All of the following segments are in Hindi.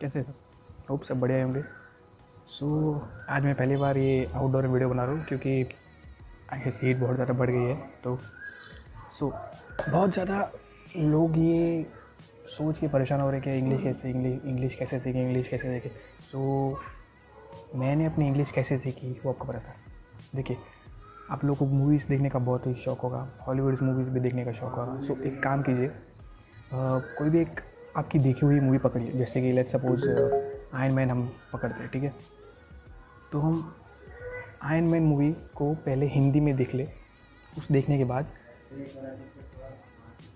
कैसे सब होप सब बढ़िया होंगे। सो so, आज मैं पहली बार ये आउटडोर वीडियो बना रहा हूँ क्योंकि आगे सीट बहुत ज़्यादा बढ़ गई है तो सो so, बहुत ज़्यादा लोग ये सोच के परेशान हो रहे हैं कि इंग्लिश कैसे इंग्लिश इंग्लिश कैसे सीखें इंग्लिश कैसे सीखें सो so, मैंने अपनी इंग्लिश कैसे सीखी वो आपको पता था देखिए आप लोगों को मूवीज़ देखने का बहुत ही शौक होगा हॉलीवुड मूवीज़ भी देखने का शौक होगा। सो so, एक काम कीजिए कोई भी एक आपकी देखी हुई मूवी पकड़िए जैसे कि लेट सपोज़ आयन मैन हम पकड़ते हैं, ठीक है? तो हम आयन मैन मूवी को पहले हिंदी में देख ले। उस देखने के बाद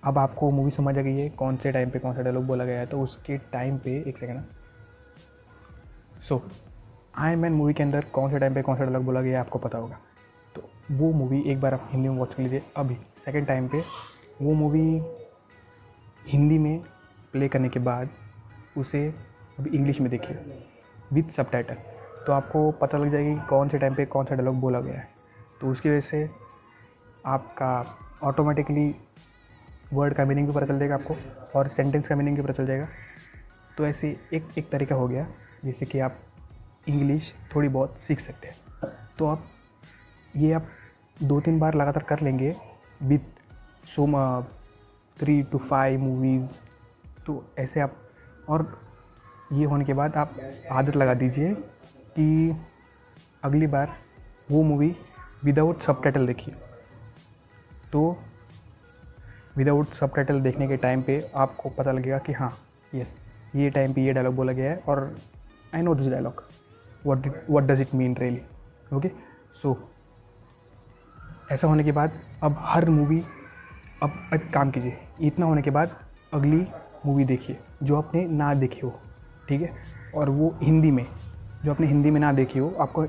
अब आपको मूवी समझ आ गई है कौन से टाइम पे कौन सा डायलॉग बोला गया है। तो उसके टाइम पे एक second so Iron Man movie के अंदर कौन से टाइम पे कौन सा डायलॉग बोला गया है आपको पता होगा। तो वो मूवी एक बार आप हिंदी में वॉच कर लीजिए। अभी सेकेंड टाइम पे वो मूवी हिंदी में प्ले करने के बाद उसे अभी इंग्लिश में देखिए विथ सब तो आपको पता लग जाएगी कौन से टाइम पे कौन सा डायलॉग बोला गया है। तो उसकी वजह से आपका ऑटोमेटिकली वर्ड का मीनिंग भी पता चल जाएगा आपको और सेंटेंस का मीनिंग भी पता चल जाएगा। तो ऐसे एक एक तरीका हो गया जिससे कि आप इंग्लिश थोड़ी बहुत सीख सकते हैं। तो आप, ये आप दो तीन बार लगातार कर लेंगे with so three two five movies तो ऐसे आप, और ये होने के बाद आप आदत लगा दीजिए कि अगली बार वो मूवी विदाउट सब टाइटल देखिए। तो विदाउट सब टाइटल देखने के टाइम पे आपको पता लगेगा कि हाँ यस ये टाइम पे ये डायलॉग बोला गया है और I know this dialogue what what does it mean really okay so ऐसा होने के बाद अब हर मूवी अब एक काम कीजिए। इतना होने के बाद अगली मूवी देखिए, जो आपने ना देखी हो, ठीक है? और वो हिंदी में, जो आपने हिंदी में ना देखी हो, आपको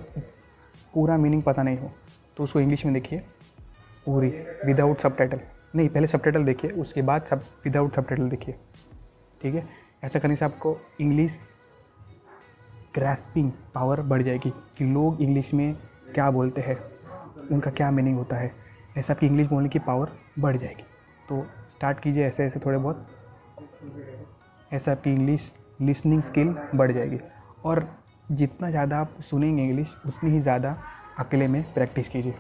पूरा मीनिंग पता नहीं हो तो उसको इंग्लिश में देखिए, पूरी विदाउट सब नहीं, पहले सब देखिए, उसके बाद सब विदाउट सब देखिए, ठीक है? ऐसा करने से आपको इंग्लिश ग्रास्पिंग पावर बढ़ जाएगी, कि लोग इंग्लिश में क्या बोलते हैं, उनका क्या मीनिंग होता है, ऐसे आपकी इंग्लिश बोलने की पावर बढ़ जाएगी। तो स्टार्ट कीजिए ऐसे ऐसे थोड़े बहुत। ऐसे आपकी इंग्लिश लिसनिंग स्किल बढ़ जाएगी। और जितना ज़्यादा आप सुनेंगे इंग्लिश उतनी ही ज़्यादा अकेले में प्रैक्टिस कीजिए।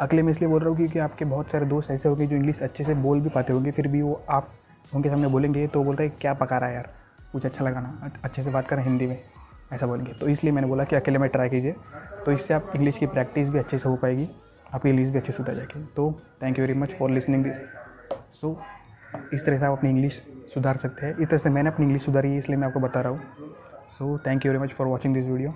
अकेले में इसलिए बोल रहा हूँ क्योंकि आपके बहुत सारे दोस्त ऐसे होंगे जो इंग्लिश अच्छे से बोल भी पाते होंगे, फिर भी वो आप, उनके सामने बोलेंगे तो बोलते हैं, क्या पका रहा है यार? कुछ अच्छा लगाना अच्छे से बात करें हिंदी में। ऐसा बोलेंगे। तो इसलिए मैंने बोला कि अकेले में ट्राई कीजिए। तो इससे आप इंग्लिश की प्रैक्टिस भी अच्छे से हो पाएगी, आपकी इंग्लिश भी अच्छे से सुधर जाएगी। तो thank you very much for listening this so इस तरह से आप अपनी इंग्लिश सुधार सकते हैं। इस तरह से मैंने अपनी इंग्लिश सुधारी है, इसलिए मैं आपको बता रहा हूँ। So thank you very much for watching this video